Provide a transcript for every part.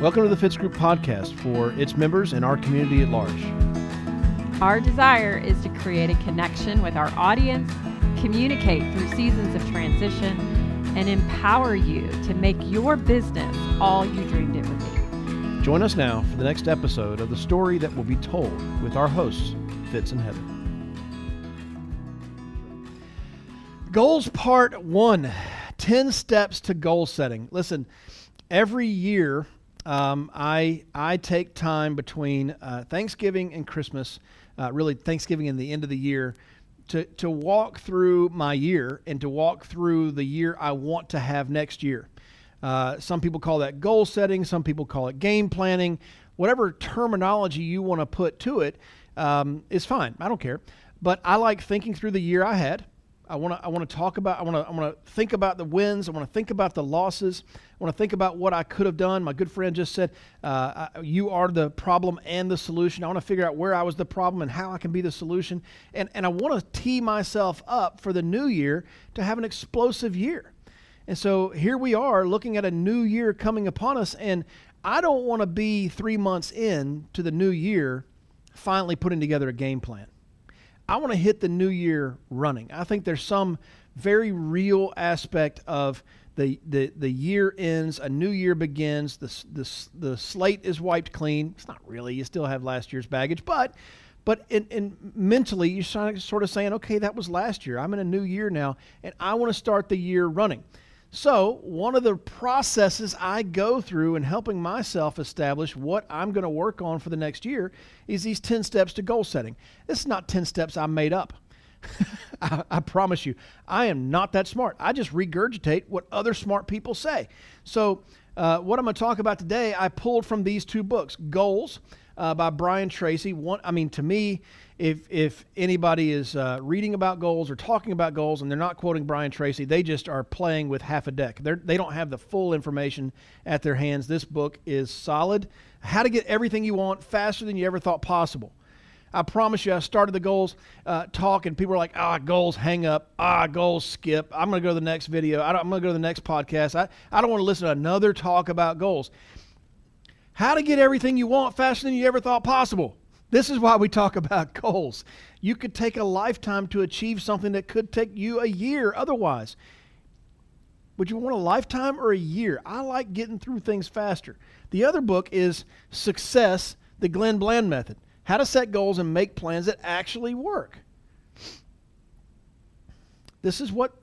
Welcome to the Fitz Group podcast for its members and our community at large. Our desire is to create a connection with our audience, communicate through seasons of transition, and empower you to make your business all you dreamed it would be. Join us now for the next episode of the story that will be told with our hosts, Fitz and Heather. Goals Part 1 10 Steps to Goal Setting. Listen, every year um, I, I take time between uh, Thanksgiving and Christmas, uh, really Thanksgiving and the end of the year, to, to walk through my year and to walk through the year I want to have next year. Uh, some people call that goal setting, some people call it game planning. Whatever terminology you want to put to it um, is fine. I don't care. But I like thinking through the year I had. I want to I want to talk about I want to I want to think about the wins. I want to think about the losses. I want to think about what I could have done. My good friend just said, uh, "You are the problem and the solution." I want to figure out where I was the problem and how I can be the solution. And and I want to tee myself up for the new year to have an explosive year. And so here we are looking at a new year coming upon us, and I don't want to be three months in to the new year, finally putting together a game plan. I want to hit the new year running. I think there's some very real aspect of the, the, the year ends, a new year begins, the, the, the slate is wiped clean. It's not really, you still have last year's baggage, but but in, in mentally you're sort of saying, okay, that was last year. I'm in a new year now, and I want to start the year running. So, one of the processes I go through in helping myself establish what I'm going to work on for the next year is these 10 steps to goal setting. This is not 10 steps I made up. I, I, promise you, I am not that smart. I just regurgitate what other smart people say. So, uh, what I'm going to talk about today, I pulled from these two books Goals uh, by Brian Tracy. One, I mean, to me, if if anybody is uh, reading about goals or talking about goals and they're not quoting Brian Tracy, they just are playing with half a deck. They're, they don't have the full information at their hands. This book is solid. How to get everything you want faster than you ever thought possible. I promise you, I started the goals uh, talk, and people were like, "Ah, goals, hang up. Ah, goals, skip. I'm going to go to the next video. I am going to go to the next podcast. I, I don't want to listen to another talk about goals. How to get everything you want faster than you ever thought possible. This is why we talk about goals. You could take a lifetime to achieve something that could take you a year otherwise. Would you want a lifetime or a year? I like getting through things faster. The other book is Success, the Glenn Bland Method How to Set Goals and Make Plans That Actually Work. This is what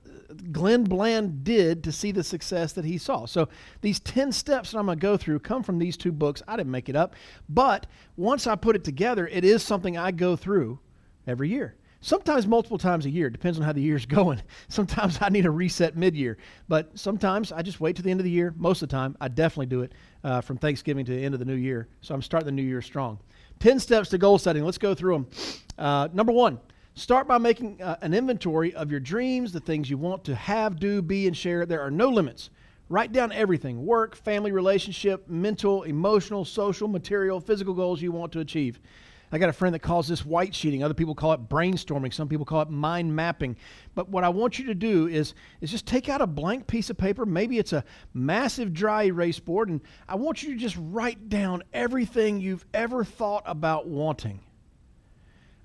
Glenn Bland did to see the success that he saw. So these 10 steps that I'm going to go through come from these two books. I didn't make it up. But once I put it together, it is something I go through every year. Sometimes multiple times a year. Depends on how the year's going. Sometimes I need a reset mid year. But sometimes I just wait to the end of the year. Most of the time, I definitely do it uh, from Thanksgiving to the end of the new year. So I'm starting the new year strong. 10 steps to goal setting. Let's go through them. Uh, number one, Start by making uh, an inventory of your dreams, the things you want to have, do, be, and share. There are no limits. Write down everything work, family relationship, mental, emotional, social, material, physical goals you want to achieve. I got a friend that calls this white sheeting. Other people call it brainstorming. Some people call it mind mapping. But what I want you to do is, is just take out a blank piece of paper. Maybe it's a massive dry erase board. And I want you to just write down everything you've ever thought about wanting.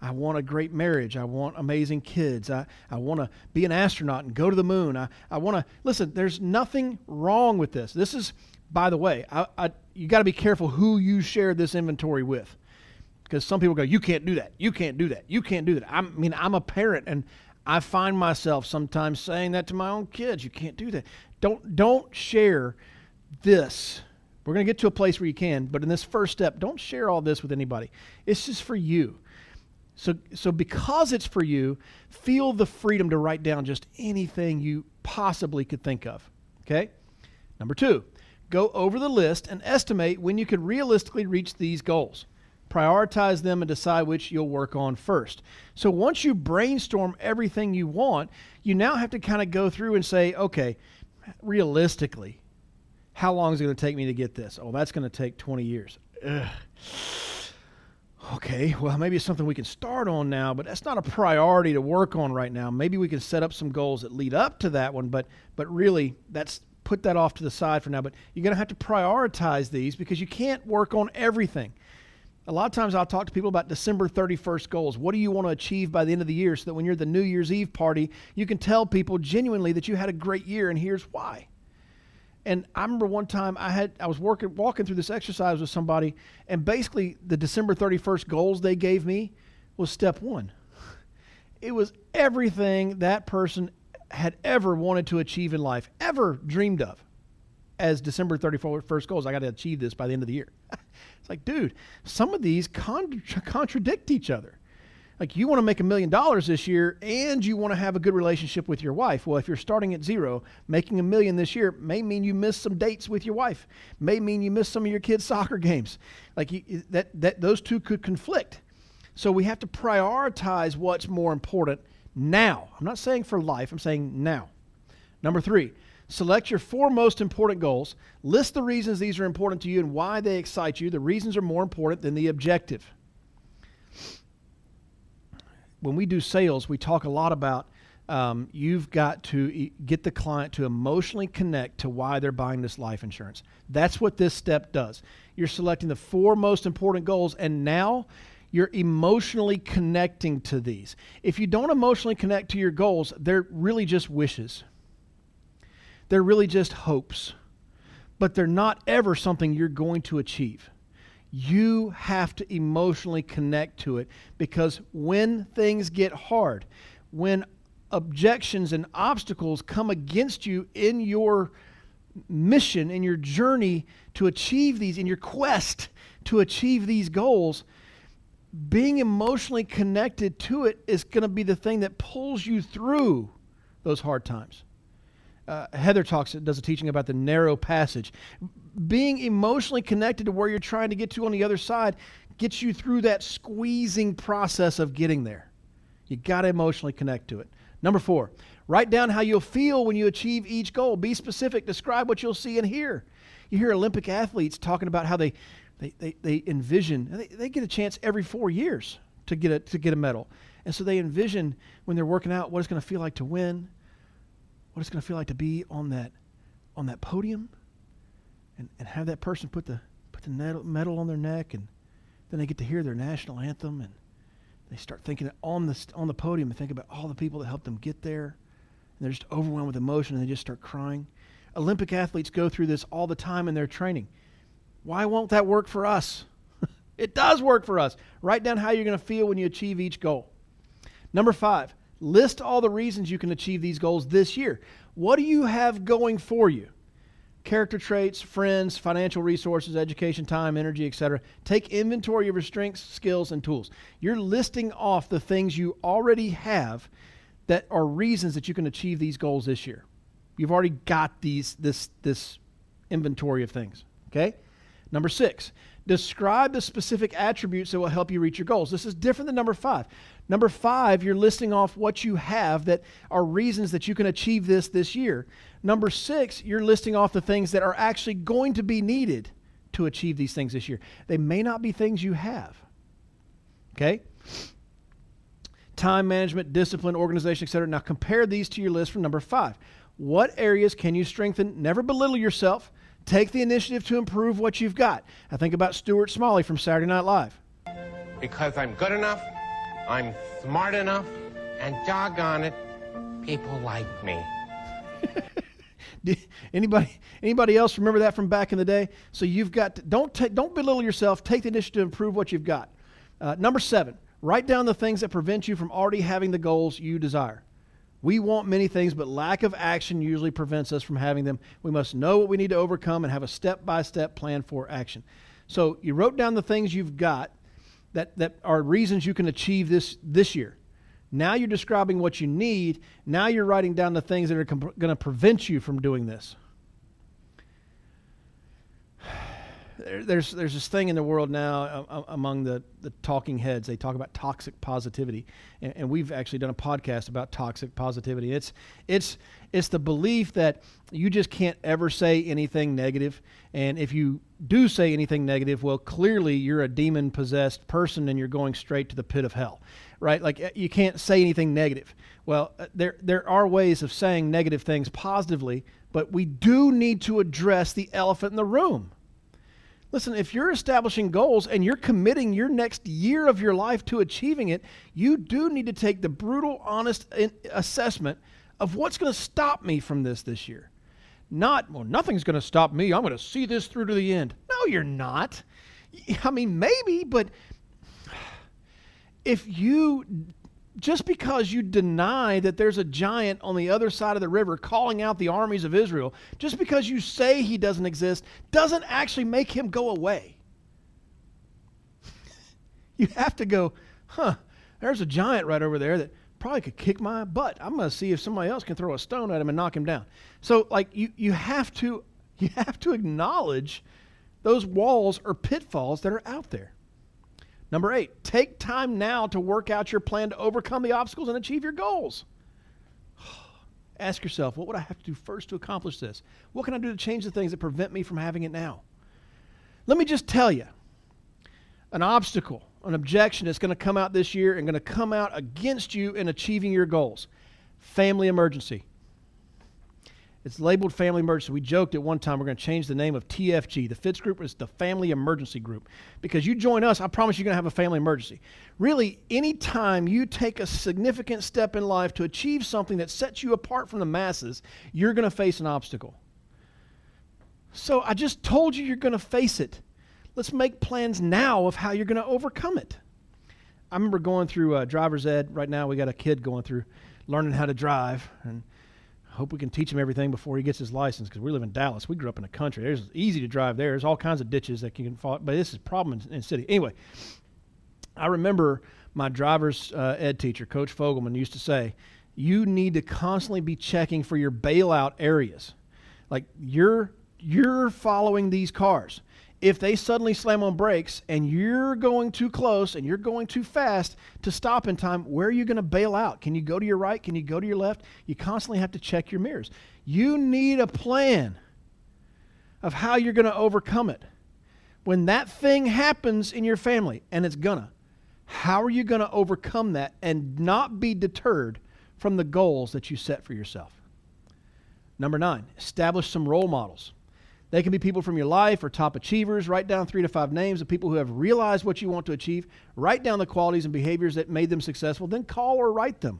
I want a great marriage. I want amazing kids. I, I want to be an astronaut and go to the moon. I, I want to, listen, there's nothing wrong with this. This is, by the way, I, I, you got to be careful who you share this inventory with. Because some people go, you can't do that. You can't do that. You can't do that. i mean, I'm a parent and I find myself sometimes saying that to my own kids. You can't do that. Don't, don't share this. We're going to get to a place where you can, but in this first step, don't share all this with anybody. It's just for you. So, so because it's for you, feel the freedom to write down just anything you possibly could think of. Okay? Number two, go over the list and estimate when you could realistically reach these goals. Prioritize them and decide which you'll work on first. So once you brainstorm everything you want, you now have to kind of go through and say, okay, realistically, how long is it going to take me to get this? Oh, that's going to take 20 years. Ugh okay, well, maybe it's something we can start on now, but that's not a priority to work on right now. Maybe we can set up some goals that lead up to that one, but but really that's put that off to the side for now. But you're going to have to prioritize these because you can't work on everything. A lot of times I'll talk to people about December 31st goals. What do you want to achieve by the end of the year so that when you're at the New Year's Eve party, you can tell people genuinely that you had a great year and here's why. And I remember one time I had I was working walking through this exercise with somebody and basically the December 31st goals they gave me was step 1. It was everything that person had ever wanted to achieve in life, ever dreamed of as December 31st goals. I got to achieve this by the end of the year. it's like, dude, some of these contra- contradict each other. Like, you want to make a million dollars this year and you want to have a good relationship with your wife. Well, if you're starting at zero, making a million this year may mean you miss some dates with your wife, may mean you miss some of your kids' soccer games. Like, you, that, that, those two could conflict. So we have to prioritize what's more important now. I'm not saying for life, I'm saying now. Number three, select your four most important goals. List the reasons these are important to you and why they excite you. The reasons are more important than the objective. When we do sales, we talk a lot about um, you've got to get the client to emotionally connect to why they're buying this life insurance. That's what this step does. You're selecting the four most important goals, and now you're emotionally connecting to these. If you don't emotionally connect to your goals, they're really just wishes. They're really just hopes. But they're not ever something you're going to achieve. You have to emotionally connect to it because when things get hard, when objections and obstacles come against you in your mission, in your journey to achieve these, in your quest to achieve these goals, being emotionally connected to it is going to be the thing that pulls you through those hard times. Uh, Heather talks, does a teaching about the narrow passage. Being emotionally connected to where you're trying to get to on the other side gets you through that squeezing process of getting there. You got to emotionally connect to it. Number four, write down how you'll feel when you achieve each goal. Be specific. Describe what you'll see and hear. You hear Olympic athletes talking about how they they, they, they envision, they, they get a chance every four years to get a, to get a medal. And so they envision when they're working out what it's going to feel like to win, what it's going to feel like to be on that, on that podium, and, and have that person put the, put the medal on their neck, and then they get to hear their national anthem, and they start thinking on the, on the podium and think about all the people that helped them get there. And they're just overwhelmed with emotion, and they just start crying. Olympic athletes go through this all the time in their training. Why won't that work for us? it does work for us. Write down how you're going to feel when you achieve each goal. Number five, list all the reasons you can achieve these goals this year. What do you have going for you? Character traits, friends, financial resources, education, time, energy, etc. Take inventory of your strengths, skills, and tools. You're listing off the things you already have that are reasons that you can achieve these goals this year. You've already got these this this inventory of things. Okay? Number six, describe the specific attributes that will help you reach your goals. This is different than number five. Number five, you're listing off what you have that are reasons that you can achieve this this year. Number six, you're listing off the things that are actually going to be needed to achieve these things this year. They may not be things you have. Okay? Time management, discipline, organization, etc. Now compare these to your list from number five. What areas can you strengthen? Never belittle yourself. Take the initiative to improve what you've got. I think about Stuart Smalley from Saturday Night Live. Because I'm good enough, I'm smart enough, and doggone it, people like me. anybody anybody else remember that from back in the day? So you've got to, don't take, don't belittle yourself. Take the initiative to improve what you've got. Uh, number seven, write down the things that prevent you from already having the goals you desire. We want many things, but lack of action usually prevents us from having them. We must know what we need to overcome and have a step by step plan for action. So you wrote down the things you've got that, that are reasons you can achieve this this year. Now you're describing what you need. Now you're writing down the things that are comp- going to prevent you from doing this. There's there's this thing in the world now uh, uh, among the, the talking heads. They talk about toxic positivity, and, and, we've actually done a podcast about toxic positivity. It's it's it's the belief that you just can't ever say anything negative, and if you do say anything negative, well, clearly you're a demon possessed person, and you're going straight to the pit of hell, right? Like uh, you can't say anything negative. Well, there there are ways of saying negative things positively but we do need to address the elephant in the room. Listen, if you're establishing goals and you're committing your next year of your life to achieving it, you do need to take the brutal, honest assessment of what's going to stop me from this this year. Not, well, nothing's going to stop me. I'm going to see this through to the end. No, you're not. I mean, maybe, but if you just because you deny that there's a giant on the other side of the river calling out the armies of Israel, just because you say he doesn't exist, doesn't actually make him go away. you have to go, huh, there's a giant right over there that probably could kick my butt. I'm going to see if somebody else can throw a stone at him and knock him down. So, like, you, you have to you have to acknowledge those walls or pitfalls that are out there. Number eight, take time now to work out your plan to overcome the obstacles and achieve your goals. Ask yourself, what would I have to do first to accomplish this? What can I do to change the things that prevent me from having it now? Let me just tell you an obstacle, an objection that's going to come out this year and going to come out against you in achieving your goals family emergency. It's labeled Family Emergency. We joked at one time we're going to change the name of TFG. The Fitz group is the Family Emergency Group. Because you join us, I promise you're going to have a family emergency. Really, anytime you take a significant step in life to achieve something that sets you apart from the masses, you're going to face an obstacle. So I just told you you're going to face it. Let's make plans now of how you're going to overcome it. I remember going through uh, driver's ed. Right now, we got a kid going through learning how to drive. And hope we can teach him everything before he gets his license because we live in Dallas. We grew up in the country. It's easy to drive there. There's all kinds of ditches that you can fall, but this is a problem in, in the city. Anyway, I remember my driver's uh, ed teacher, Coach Fogelman, used to say, you need to constantly be checking for your bailout areas. Like you're you're following these cars if they suddenly slam on brakes and you're going too close and you're going too fast to stop in time, where are you going to bail out? Can you go to your right? Can you go to your left? You constantly have to check your mirrors. You need a plan of how you're going to overcome it. When that thing happens in your family, and it's gonna, how are you going to overcome that and not be deterred from the goals that you set for yourself? Number nine, establish some role models. They can be people from your life or top achievers. Write down three to five names of people who have realized what you want to achieve. Write down the qualities and behaviors that made them successful. Then call or write them.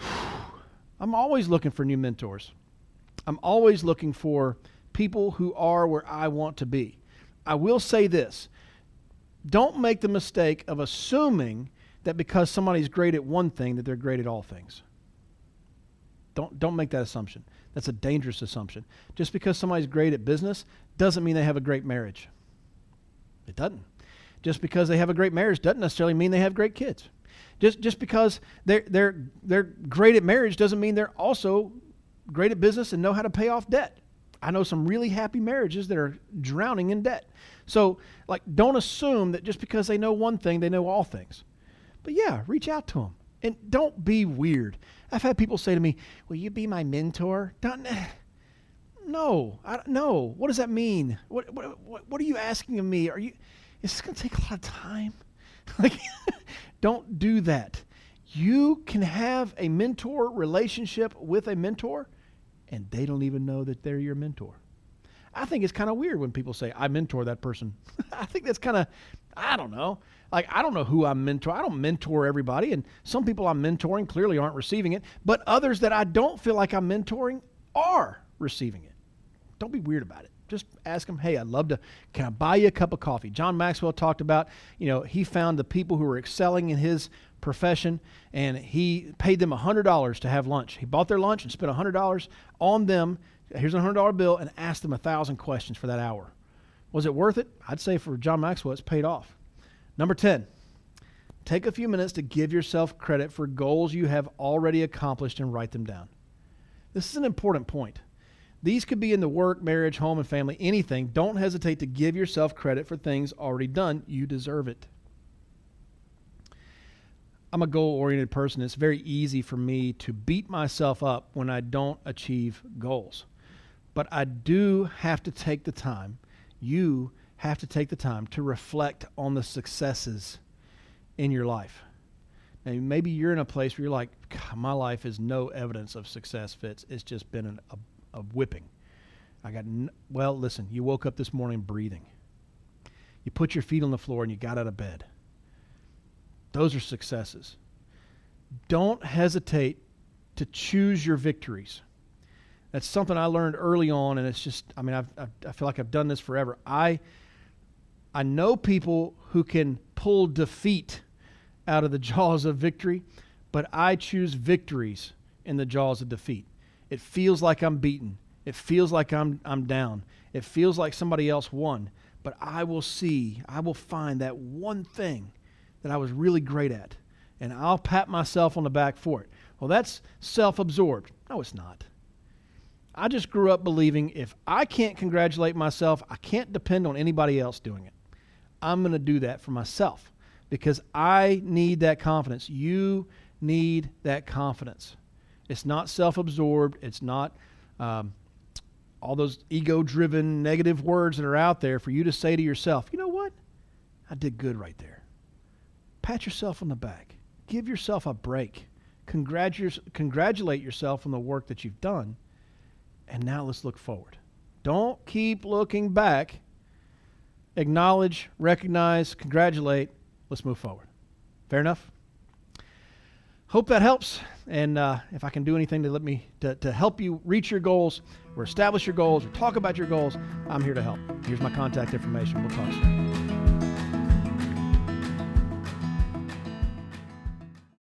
I'm always looking for new mentors. I'm always looking for people who are where I want to be. I will say this don't make the mistake of assuming that because somebody's great at one thing, that they're great at all things. Don't, don't make that assumption. That's a dangerous assumption. Just because somebody's great at business doesn't mean they have a great marriage. It doesn't. Just because they have a great marriage doesn't necessarily mean they have great kids. Just, just because they're, they're, they're great at marriage doesn't mean they're also great at business and know how to pay off debt. I know some really happy marriages that are drowning in debt. So, like, don't assume that just because they know one thing, they know all things. But yeah, reach out to them. And don't be weird. I've had people say to me, "Will you be my mentor?" Don't, no, I, no. What does that mean? What, what, what, are you asking of me? Are you? Is this going to take a lot of time? like, don't do that. You can have a mentor relationship with a mentor, and they don't even know that they're your mentor. I think it's kind of weird when people say, I mentor that person. I think that's kind of, I don't know. Like, I don't know who I'm mentor. I don't mentor everybody. And some people I'm mentoring clearly aren't receiving it. But others that I don't feel like I'm mentoring are receiving it. Don't be weird about it. Just ask them, hey, I'd love to, can I buy you a cup of coffee? John Maxwell talked about, you know, he found the people who were excelling in his profession and he paid them $100 to have lunch. He bought their lunch and spent $100 on them. Here's a $100 bill and asked them a 1,000 questions for that hour. Was it worth it? I'd say for John Maxwell, it's paid off. Number 10, take a few minutes to give yourself credit for goals you have already accomplished and write them down. This is an important point. These could be in the work, marriage, home, and family, anything. Don't hesitate to give yourself credit for things already done. You deserve it. I'm a goal oriented person. It's very easy for me to beat myself up when I don't achieve goals. But I do have to take the time, you have to take the time to reflect on the successes in your life. And maybe you're in a place where you're like, my life is no evidence of success, Fitz. It's just been an, a, a whipping. I got, n- well, listen, you woke up this morning breathing. You put your feet on the floor and you got out of bed. Those are successes. Don't hesitate to choose your victories. That's something I learned early on, and it's just, I mean, I've, I've, i feel like I've done this forever. I, I know people who can pull defeat out of the jaws of victory, but I choose victories in the jaws of defeat. It feels like I'm beaten. It feels like I'm, I'm down. It feels like somebody else won. But I will see, I will find that one thing that I was really great at, and I'll pat myself on the back for it. Well, that's self absorbed. No, it's not. I just grew up believing if I can't congratulate myself, I can't depend on anybody else doing it. I'm going to do that for myself because I need that confidence. You need that confidence. It's not self absorbed, it's not um, all those ego driven negative words that are out there for you to say to yourself, you know what? I did good right there. Pat yourself on the back, give yourself a break, congratulate yourself on the work that you've done and now let's look forward. Don't keep looking back. Acknowledge, recognize, congratulate. Let's move forward. Fair enough? Hope that helps. And uh, if I can do anything to let me to, to help you reach your goals or establish your goals or talk about your goals, I'm here to help. Here's my contact information. We'll talk soon.